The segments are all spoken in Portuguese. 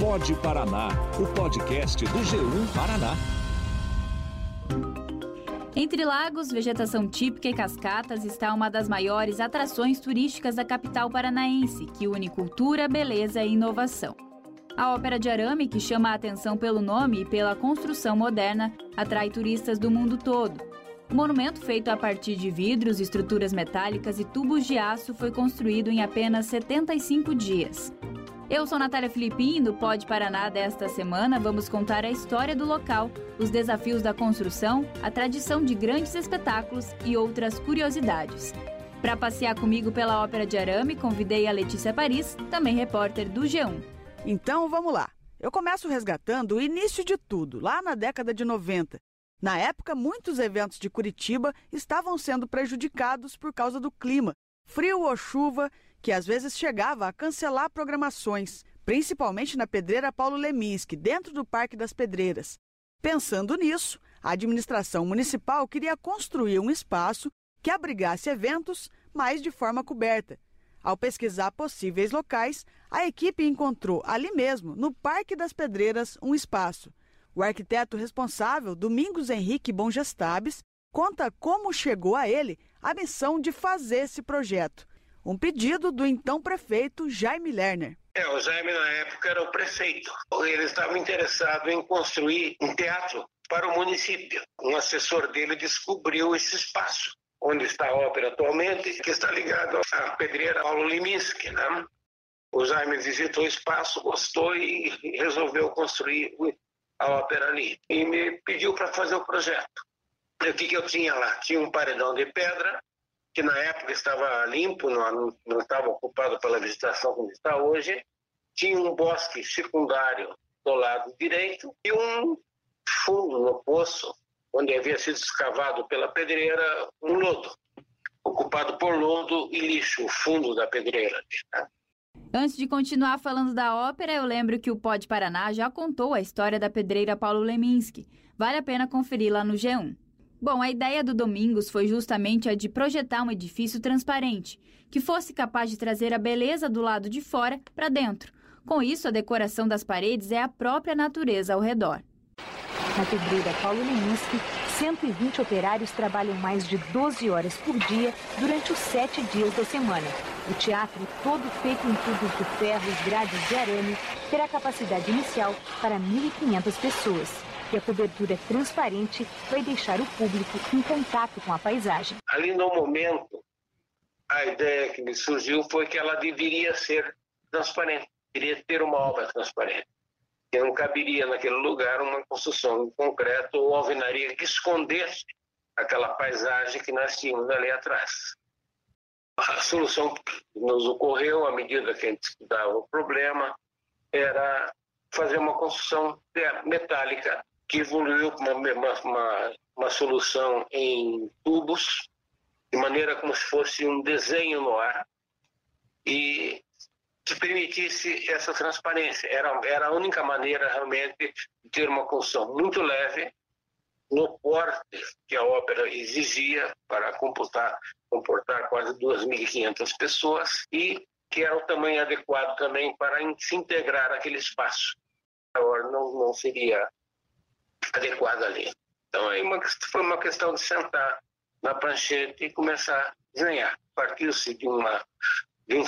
Pode Paraná, o podcast do G1 Paraná. Entre lagos, vegetação típica e cascatas está uma das maiores atrações turísticas da capital paranaense, que une cultura, beleza e inovação. A ópera de arame, que chama a atenção pelo nome e pela construção moderna, atrai turistas do mundo todo. O monumento, feito a partir de vidros, estruturas metálicas e tubos de aço, foi construído em apenas 75 dias. Eu sou Natália Filipim do Pod Paraná desta semana vamos contar a história do local, os desafios da construção, a tradição de grandes espetáculos e outras curiosidades. Para passear comigo pela Ópera de Arame, convidei a Letícia Paris, também repórter do G1. Então vamos lá. Eu começo resgatando o início de tudo, lá na década de 90. Na época, muitos eventos de Curitiba estavam sendo prejudicados por causa do clima, frio ou chuva, que às vezes chegava a cancelar programações, principalmente na pedreira Paulo Leminski, dentro do Parque das Pedreiras. Pensando nisso, a administração municipal queria construir um espaço que abrigasse eventos, mas de forma coberta. Ao pesquisar possíveis locais, a equipe encontrou ali mesmo, no Parque das Pedreiras, um espaço. O arquiteto responsável, Domingos Henrique Bongestabes, conta como chegou a ele a missão de fazer esse projeto. Um pedido do então prefeito Jaime Lerner. É, o Jaime na época era o prefeito. Ele estava interessado em construir um teatro para o município. Um assessor dele descobriu esse espaço onde está a ópera atualmente, que está ligado à pedreira Paulo Liminski, né? O Jaime visitou o espaço, gostou e resolveu construir a ópera ali. E me pediu para fazer o projeto. E o que, que eu tinha lá? Tinha um paredão de pedra, que na época estava limpo, não, estava ocupado pela vegetação como está hoje. Tinha um bosque secundário do lado direito e um fundo no poço, onde havia sido escavado pela pedreira, um lodo, ocupado por lodo e lixo, o fundo da pedreira. Né? Antes de continuar falando da ópera, eu lembro que o Pod Paraná já contou a história da pedreira Paulo Leminski. Vale a pena conferir lá no G1. Bom, a ideia do Domingos foi justamente a de projetar um edifício transparente, que fosse capaz de trazer a beleza do lado de fora para dentro. Com isso, a decoração das paredes é a própria natureza ao redor. Na pedreira Paulo Leminski, 120 operários trabalham mais de 12 horas por dia durante os sete dias da semana. O teatro, todo feito em tubos de ferro e grades de arame, terá capacidade inicial para 1.500 pessoas e a cobertura transparente vai deixar o público em contato com a paisagem. Ali no momento, a ideia que me surgiu foi que ela deveria ser transparente, deveria ter uma obra transparente. Que não caberia naquele lugar uma construção em concreto ou alvenaria que escondesse aquela paisagem que nós tínhamos ali atrás. A solução que nos ocorreu à medida que a gente estudava o problema era fazer uma construção metálica que evoluiu para uma, uma, uma, solução em tubos, de maneira como se fosse um desenho no ar, e que permitisse essa transparência. Era, era a única maneira realmente de ter uma construção muito leve, no porte que a ópera exigia para computar, comportar quase 2.500 pessoas e que era o tamanho adequado também para se integrar aquele espaço. Agora, não, não seria adequada ali. Então aí uma, foi uma questão de sentar na prancheta e começar a desenhar. Partiu-se de uma, de, um,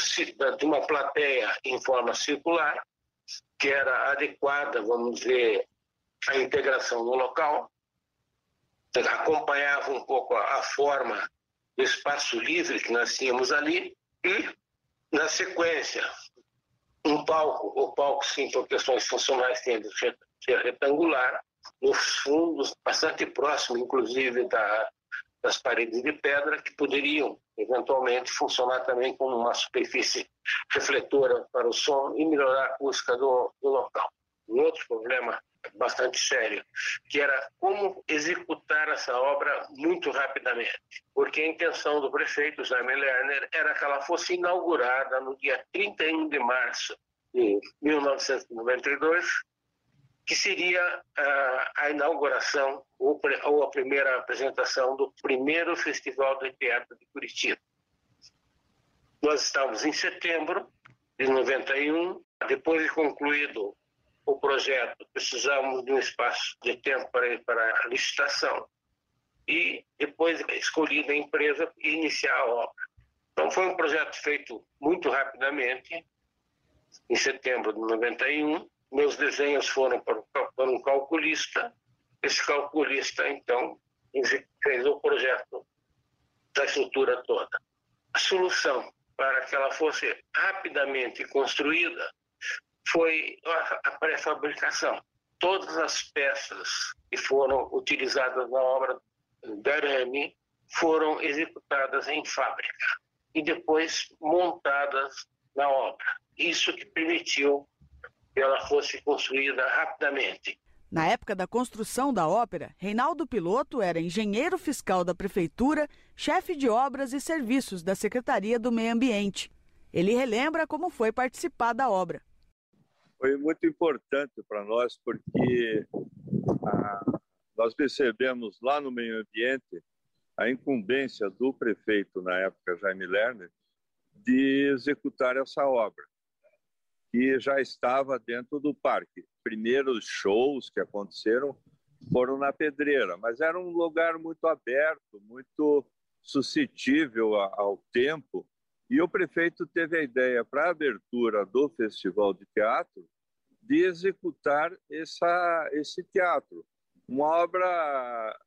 de uma plateia em forma circular, que era adequada, vamos dizer, à integração no local, acompanhava um pouco a, a forma do espaço livre que nós tínhamos ali, e, na sequência, um palco, o palco, sim, por questões funcionais, tem de ser retangular, nos fundos, bastante próximo, inclusive, da, das paredes de pedra, que poderiam, eventualmente, funcionar também como uma superfície refletora para o som e melhorar a acústica do, do local. Um outro problema bastante sério, que era como executar essa obra muito rapidamente, porque a intenção do prefeito Jaime Lerner era que ela fosse inaugurada no dia 31 de março de 1992 que seria uh, a inauguração ou, ou, a primeira apresentação do primeiro Festival de Teatro de Curitiba. Nós estávamos em setembro de 91, depois de concluído o projeto, precisávamos de um espaço de tempo para para a licitação. E depois escolhida a empresa e iniciar a obra. Então foi um projeto feito muito rapidamente, em setembro de 91. Meus desenhos foram para um calculista. Esse calculista, então, fez o projeto da estrutura toda. A solução para que ela fosse rapidamente construída foi a pré-fabricação. Todas as peças que foram utilizadas na obra da Arame foram executadas em fábrica e depois montadas na obra. Isso que permitiu que ela fosse construída rapidamente. Na época da construção da ópera, Reinaldo Piloto era engenheiro fiscal da prefeitura, chefe de obras e serviços da Secretaria do Meio Ambiente. Ele relembra como foi participar da obra. Foi muito importante para nós porque ah, nós recebemos lá no meio ambiente a incumbência do prefeito, na época, Jaime Lerner, de executar essa obra, que já estava dentro do parque primeiros shows que aconteceram foram na Pedreira, mas era um lugar muito aberto, muito suscetível ao tempo. E o prefeito teve a ideia, para a abertura do Festival de Teatro, de executar essa, esse teatro. Uma obra,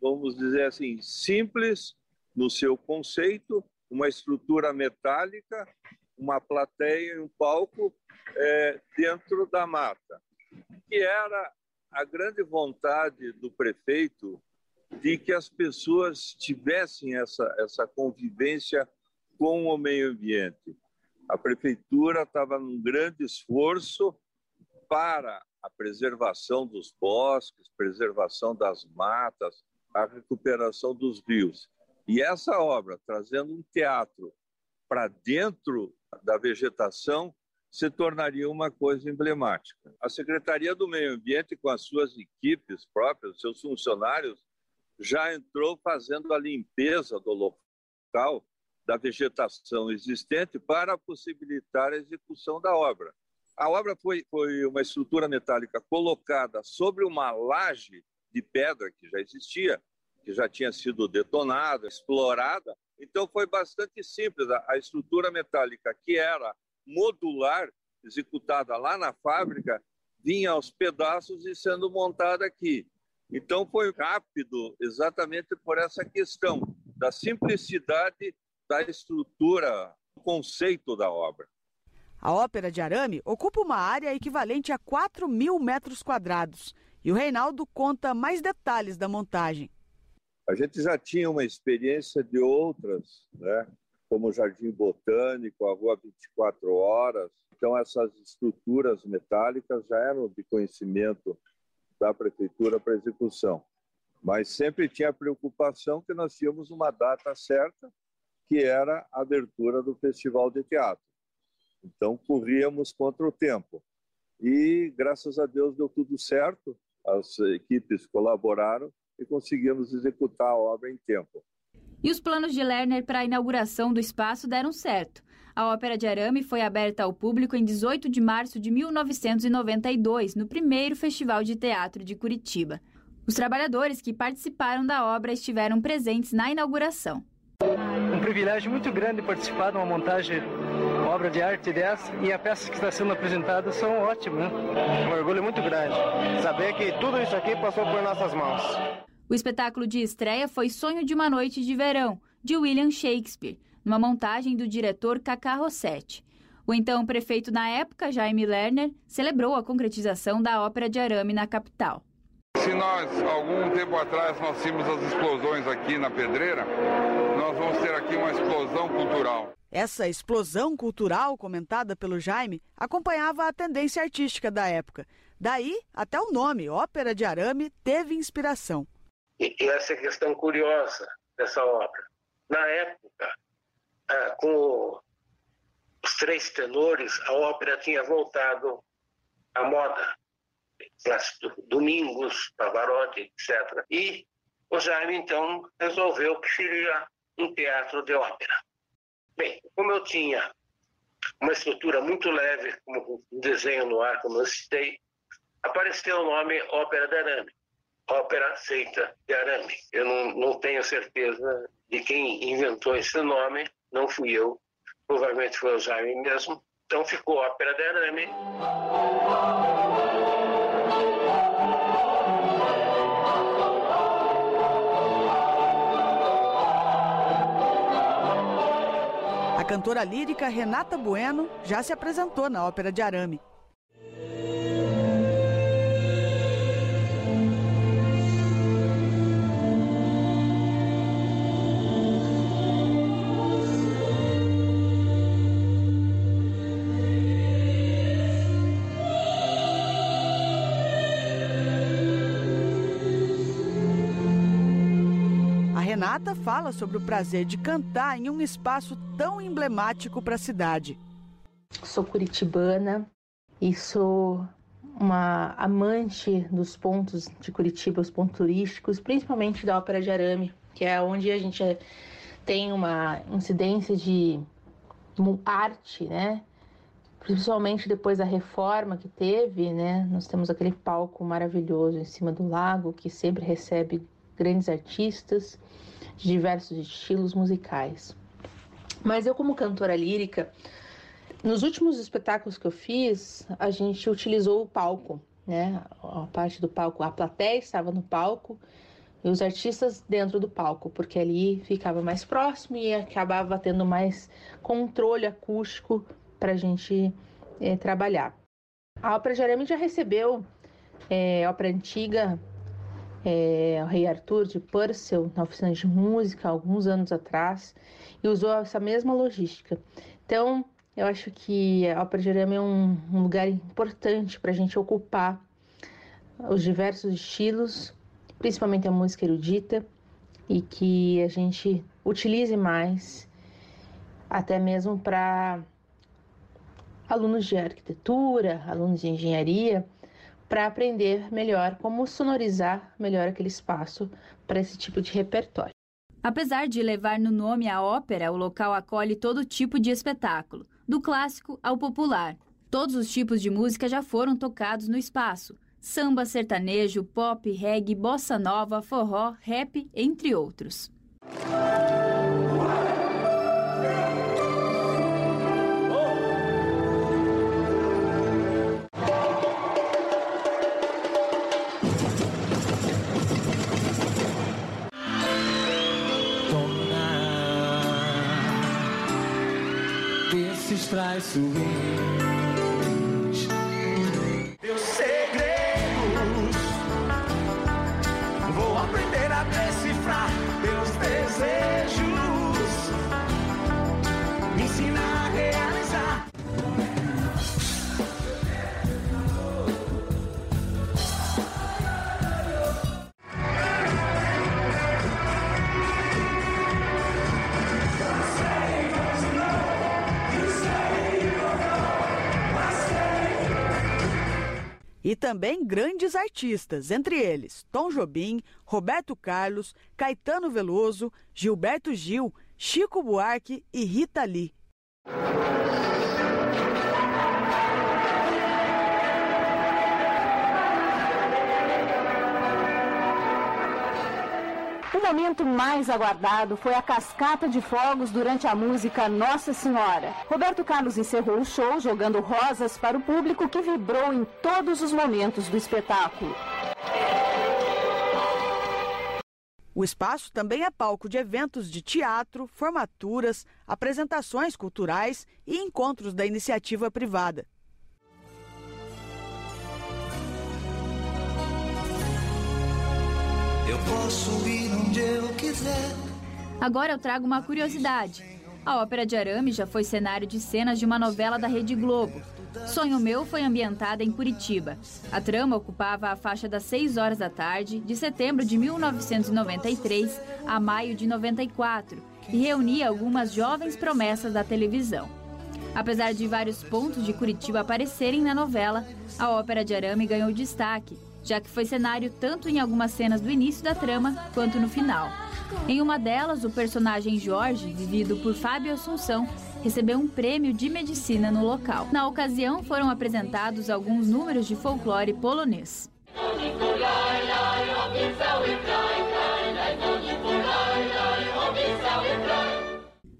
vamos dizer assim, simples no seu conceito, uma estrutura metálica, uma plateia e um palco é, dentro da mata que era a grande vontade do prefeito de que as pessoas tivessem essa, essa convivência com o meio ambiente. A prefeitura estava num grande esforço para a preservação dos bosques, preservação das matas, a recuperação dos rios. E essa obra, trazendo um teatro para dentro da vegetação, se tornaria uma coisa emblemática. A Secretaria do Meio Ambiente, com as suas equipes próprias, seus funcionários, já entrou fazendo a limpeza do local da vegetação existente para possibilitar a execução da obra. A obra foi, foi uma estrutura metálica colocada sobre uma laje de pedra que já existia, que já tinha sido detonada, explorada. Então foi bastante simples. A estrutura metálica que era modular executada lá na fábrica vinha aos pedaços e sendo montada aqui. Então foi rápido exatamente por essa questão da simplicidade da estrutura, o conceito da obra. A Ópera de Arame ocupa uma área equivalente a 4 mil metros quadrados e o Reinaldo conta mais detalhes da montagem. A gente já tinha uma experiência de outras, né? como o Jardim Botânico, a Rua 24 Horas. Então, essas estruturas metálicas já eram de conhecimento da prefeitura para execução. Mas sempre tinha a preocupação que nós tínhamos uma data certa, que era a abertura do Festival de Teatro. Então, corríamos contra o tempo. E, graças a Deus, deu tudo certo, as equipes colaboraram e conseguimos executar a obra em tempo. E os planos de Lerner para a inauguração do espaço deram certo. A Ópera de Arame foi aberta ao público em 18 de março de 1992, no primeiro Festival de Teatro de Curitiba. Os trabalhadores que participaram da obra estiveram presentes na inauguração. Um privilégio muito grande participar de uma montagem, obra de arte dessa, e as peças que estão sendo apresentadas são ótimas. Né? Um orgulho muito grande saber que tudo isso aqui passou por nossas mãos. O espetáculo de estreia foi Sonho de uma Noite de Verão, de William Shakespeare, numa montagem do diretor Cacá Rossetti. O então prefeito na época, Jaime Lerner, celebrou a concretização da ópera de arame na capital. Se nós, algum tempo atrás, nós tínhamos as explosões aqui na Pedreira, nós vamos ter aqui uma explosão cultural. Essa explosão cultural, comentada pelo Jaime, acompanhava a tendência artística da época. Daí, até o nome, Ópera de Arame, teve inspiração. E, e essa é a questão curiosa dessa obra. Na época, ah, com os três tenores, a ópera tinha voltado à moda. Domingos, Pavarotti, etc. E o Jaime, então, resolveu que seria um teatro de ópera. Bem, como eu tinha uma estrutura muito leve, como um desenho no ar, como eu citei, apareceu o nome Ópera de Arame, Ópera Feita de Arame. Eu não, não tenho certeza de quem inventou esse nome, não fui eu, provavelmente foi o Jaime mesmo. Então ficou Ópera de Arame. Cantora lírica Renata Bueno já se apresentou na Ópera de Arame. Renata fala sobre o prazer de cantar em um espaço tão emblemático para a cidade. Sou curitibana e sou uma amante dos pontos de Curitiba, os pontos turísticos, principalmente da Ópera de Arame, que é onde a gente tem uma incidência de arte, né? Principalmente depois da reforma que teve, né? Nós temos aquele palco maravilhoso em cima do lago que sempre recebe grandes artistas de diversos estilos musicais. Mas eu, como cantora lírica, nos últimos espetáculos que eu fiz, a gente utilizou o palco, né? A parte do palco, a plateia estava no palco e os artistas dentro do palco, porque ali ficava mais próximo e acabava tendo mais controle acústico para a gente é, trabalhar. A Ópera Arame já recebeu é, ópera antiga é, o Rei Arthur de Purcell na oficina de música alguns anos atrás e usou essa mesma logística. Então, eu acho que a Ópera de Arame é um, um lugar importante para a gente ocupar os diversos estilos, principalmente a música erudita, e que a gente utilize mais, até mesmo para alunos de arquitetura, alunos de engenharia, para aprender melhor como sonorizar melhor aquele espaço para esse tipo de repertório. Apesar de levar no nome a ópera, o local acolhe todo tipo de espetáculo, do clássico ao popular. Todos os tipos de música já foram tocados no espaço: samba, sertanejo, pop, reggae, bossa nova, forró, rap, entre outros. Traiçoeiros. Meus também grandes artistas, entre eles Tom Jobim, Roberto Carlos, Caetano Veloso, Gilberto Gil, Chico Buarque e Rita Lee. Momento mais aguardado foi a cascata de fogos durante a música Nossa Senhora. Roberto Carlos encerrou o show jogando rosas para o público que vibrou em todos os momentos do espetáculo. O espaço também é palco de eventos de teatro, formaturas, apresentações culturais e encontros da iniciativa privada. Eu posso ir onde eu quiser. Agora eu trago uma curiosidade. A Ópera de Arame já foi cenário de cenas de uma novela da Rede Globo. Sonho Meu foi ambientada em Curitiba. A trama ocupava a faixa das 6 horas da tarde, de setembro de 1993 a maio de 94, e reunia algumas jovens promessas da televisão. Apesar de vários pontos de Curitiba aparecerem na novela, a Ópera de Arame ganhou destaque, já que foi cenário tanto em algumas cenas do início da trama quanto no final. Em uma delas, o personagem Jorge, vivido por Fábio Assunção, recebeu um prêmio de medicina no local. Na ocasião, foram apresentados alguns números de folclore polonês.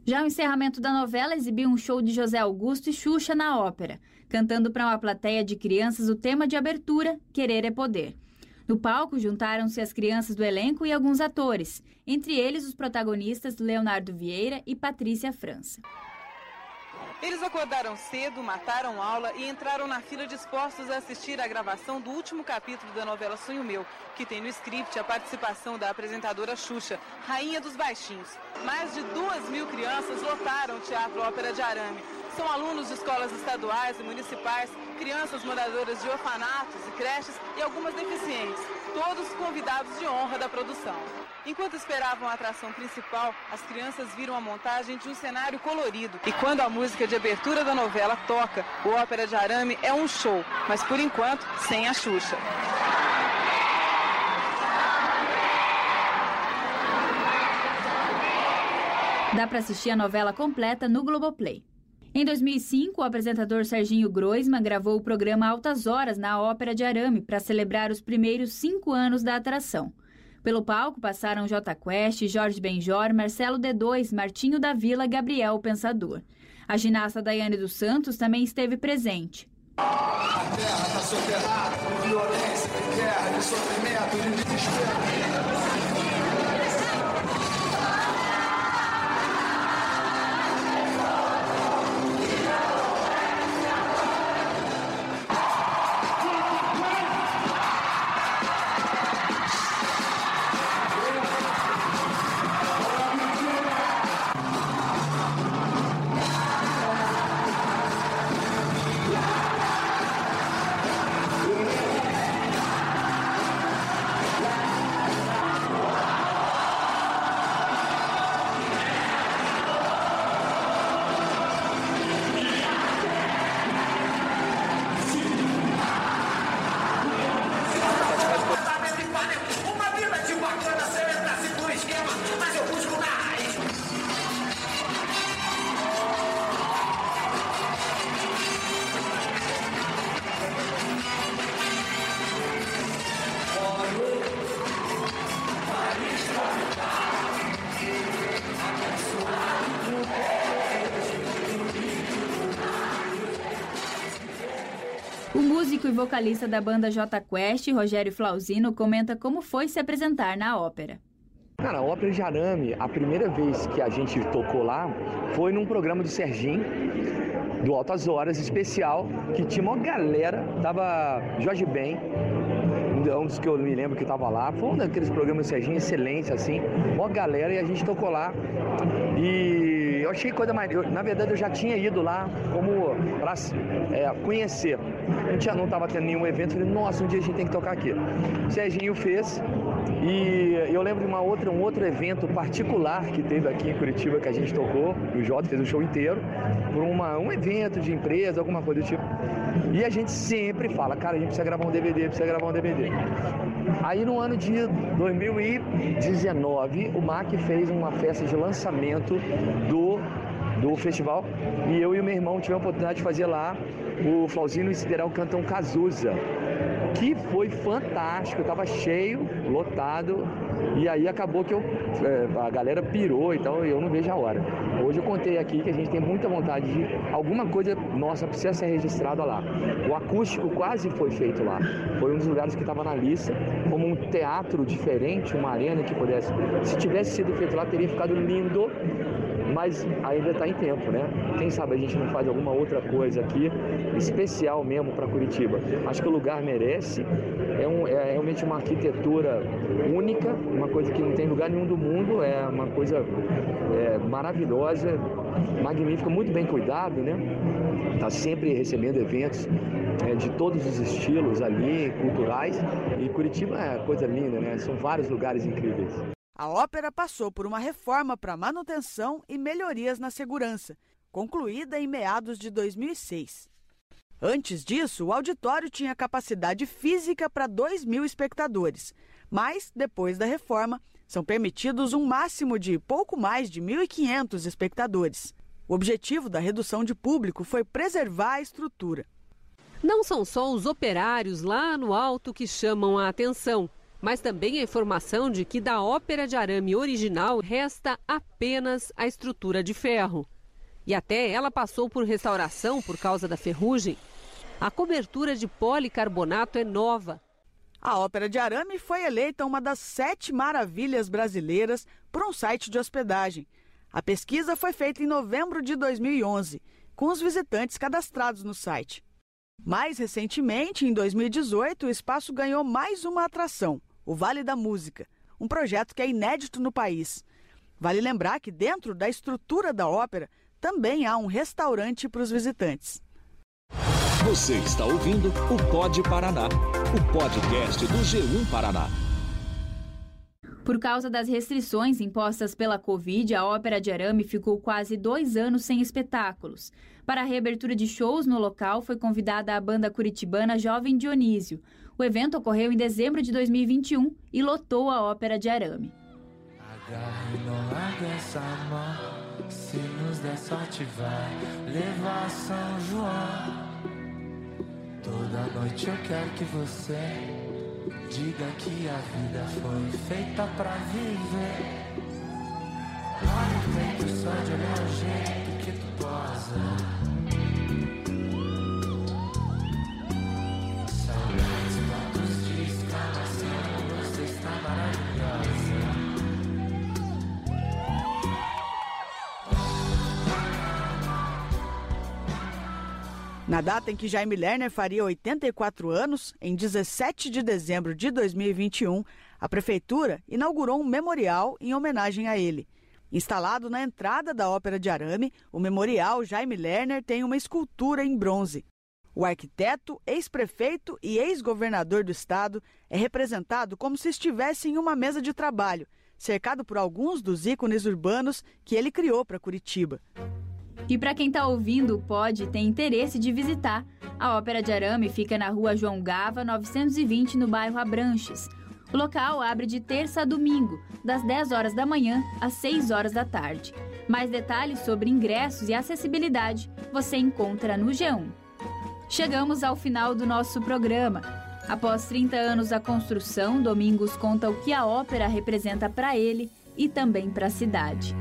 Já o encerramento da novela exibiu um show de José Augusto e Xuxa na ópera, cantando para uma plateia de crianças o tema de abertura Querer é Poder. No palco juntaram-se as crianças do elenco e alguns atores, entre eles os protagonistas Leonardo Vieira e Patrícia França. Eles acordaram cedo, mataram aula e entraram na fila dispostos a assistir à gravação do último capítulo da novela Sonho Meu, que tem no script a participação da apresentadora Xuxa, Rainha dos Baixinhos. Mais de duas mil crianças lotaram o Teatro Ópera de Arame. São alunos de escolas estaduais e municipais, crianças moradoras de orfanatos e creches e algumas deficientes, todos convidados de honra da produção. Enquanto esperavam a atração principal, as crianças viram a montagem de um cenário colorido. E quando a música de abertura da novela toca, o Ópera de Arame é um show, mas por enquanto sem a Xuxa. Dá para assistir a novela completa no Globoplay. Em 2005, o apresentador Serginho Groisman gravou o programa Altas Horas na Ópera de Arame para celebrar os primeiros cinco anos da atração. Pelo palco passaram J Quest, Jorge Benjor, Marcelo D2, Martinho da Vila, Gabriel Pensador. A ginasta Daiane dos Santos também esteve presente. A terra desespero. O músico e vocalista da banda J Quest, Rogério Flauzino, comenta como foi se apresentar na ópera. Cara, a Ópera de Arame, a primeira vez que a gente tocou lá foi num programa do Serginho, do Altas Horas, especial, que tinha uma galera, tava Jorge Ben, um dos que eu me lembro que tava lá, foi um daqueles programas do Serginho, excelente, assim, uma galera e a gente tocou lá. E eu achei coisa mais. eu- na verdade, eu já tinha ido lá como pra é, conhecer. Não, tinha, não tava tendo nenhum evento, falei, nossa, um dia a gente tem que tocar aqui. O Serginho fez. E eu lembro de uma outra, um outro evento particular que teve aqui em Curitiba que a gente tocou, o Jota fez o show inteiro, por uma, um evento de empresa, alguma coisa do tipo. E a gente sempre fala, cara, a gente precisa gravar um DVD, precisa gravar um DVD. Aí no ano de 2019, o MAC fez uma festa de lançamento do, do festival. E eu e o meu irmão tivemos a oportunidade de fazer lá. O Flauzino e Sideral cantam Cazuza, que foi fantástico, tava cheio, lotado, e aí acabou que eu, é, a galera pirou, então eu não vejo a hora. Hoje eu contei aqui que a gente tem muita vontade de alguma coisa nossa precisa ser registrada lá. O acústico quase foi feito lá. Foi um dos lugares que estava na lista, como um teatro diferente, uma arena que pudesse. Se tivesse sido feito lá, teria ficado lindo mas ainda está em tempo, né? Quem sabe a gente não faz alguma outra coisa aqui especial mesmo para Curitiba. Acho que o lugar merece. É, um, é realmente uma arquitetura única, uma coisa que não tem lugar nenhum do mundo. É uma coisa é, maravilhosa, magnífica, muito bem cuidado, né? Está sempre recebendo eventos é, de todos os estilos ali, culturais. E Curitiba é coisa linda, né? São vários lugares incríveis. A ópera passou por uma reforma para manutenção e melhorias na segurança, concluída em meados de 2006. Antes disso, o auditório tinha capacidade física para 2 mil espectadores, mas, depois da reforma, são permitidos um máximo de pouco mais de 1.500 espectadores. O objetivo da redução de público foi preservar a estrutura. Não são só os operários lá no alto que chamam a atenção, mas também a informação de que da ópera de arame original resta apenas a estrutura de ferro. E até ela passou por restauração por causa da ferrugem. A cobertura de policarbonato é nova. A ópera de arame foi eleita uma das sete maravilhas brasileiras por um site de hospedagem. A pesquisa foi feita em novembro de 2011, com os visitantes cadastrados no site. Mais recentemente, em 2018, o espaço ganhou mais uma atração, o Vale da Música, um projeto que é inédito no país. Vale lembrar que dentro da estrutura da ópera também há um restaurante para os visitantes. Você está ouvindo o Pod Paraná, o podcast do G1 Paraná. Por causa das restrições impostas pela Covid, a Ópera de Arame ficou quase dois anos sem espetáculos. Para a reabertura de shows no local, foi convidada a banda curitibana Jovem Dionísio. O evento ocorreu em dezembro de 2021 e lotou a Ópera de Arame. Agarre, não larga essa mão, se nos der sorte vai levar São João. Toda noite eu quero que você diga que a vida foi feita pra viver. Olha o tempo só de olhar o jeito que tu posa. Na data em que Jaime Lerner faria 84 anos, em 17 de dezembro de 2021, a Prefeitura inaugurou um memorial em homenagem a ele. Instalado na entrada da Ópera de Arame, o memorial Jaime Lerner tem uma escultura em bronze. O arquiteto, ex-prefeito e ex-governador do estado é representado como se estivesse em uma mesa de trabalho, cercado por alguns dos ícones urbanos que ele criou para Curitiba. E para quem está ouvindo o Pod e tem interesse de visitar, a Ópera de Arame fica na rua João Gava, 920, no bairro Abranches. O local abre de terça a domingo, das 10 horas da manhã às 6 horas da tarde. Mais detalhes sobre ingressos e acessibilidade você encontra no G1. Chegamos ao final do nosso programa. Após 30 anos da construção, Domingos conta o que a ópera representa para ele e também para a cidade.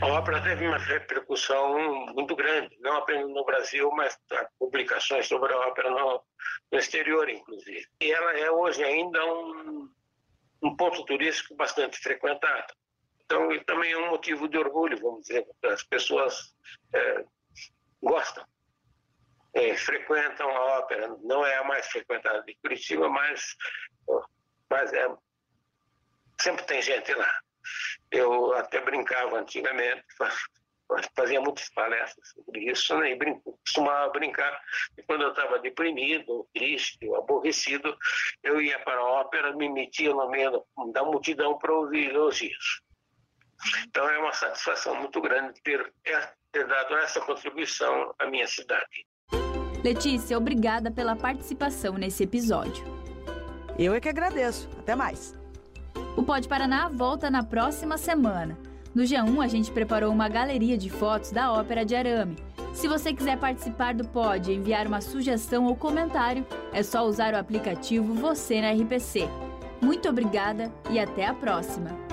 A ópera teve uma repercussão muito grande, não apenas no Brasil, mas publicações sobre a ópera no, no exterior, inclusive. E ela é hoje ainda um, um ponto turístico bastante frequentado. Então, também é um motivo de orgulho, vamos dizer, as pessoas é, gostam, é, frequentam a ópera. Não é a mais frequentada de Curitiba, mas, mas é, sempre tem gente lá. Eu até brincava antigamente, fazia muitas palestras sobre isso, né? e brinco, costumava brincar. E quando eu estava deprimido, triste, aborrecido, eu ia para a ópera, me metia no meio da multidão para ouvir elogios. Então é uma satisfação muito grande ter, ter dado essa contribuição à minha cidade. Letícia, obrigada pela participação nesse episódio. Eu é que agradeço. Até mais. O Pode Paraná volta na próxima semana. No G1, a gente preparou uma galeria de fotos da Ópera de Arame. Se você quiser participar do Pod e enviar uma sugestão ou comentário, é só usar o aplicativo Você na RPC. Muito obrigada e até a próxima!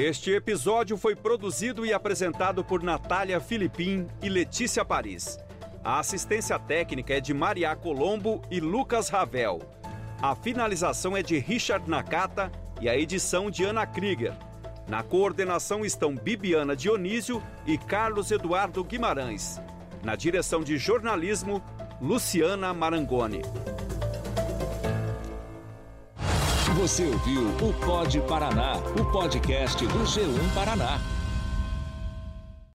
Este episódio foi produzido e apresentado por Natália Filipim e Letícia Paris. A assistência técnica é de Maria Colombo e Lucas Ravel. A finalização é de Richard Nakata e a edição de Ana Krieger. Na coordenação estão Bibiana Dionísio e Carlos Eduardo Guimarães. Na direção de jornalismo, Luciana Marangoni. Você ouviu o Pod Paraná, o podcast do G1 Paraná.